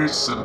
prison.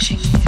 Watching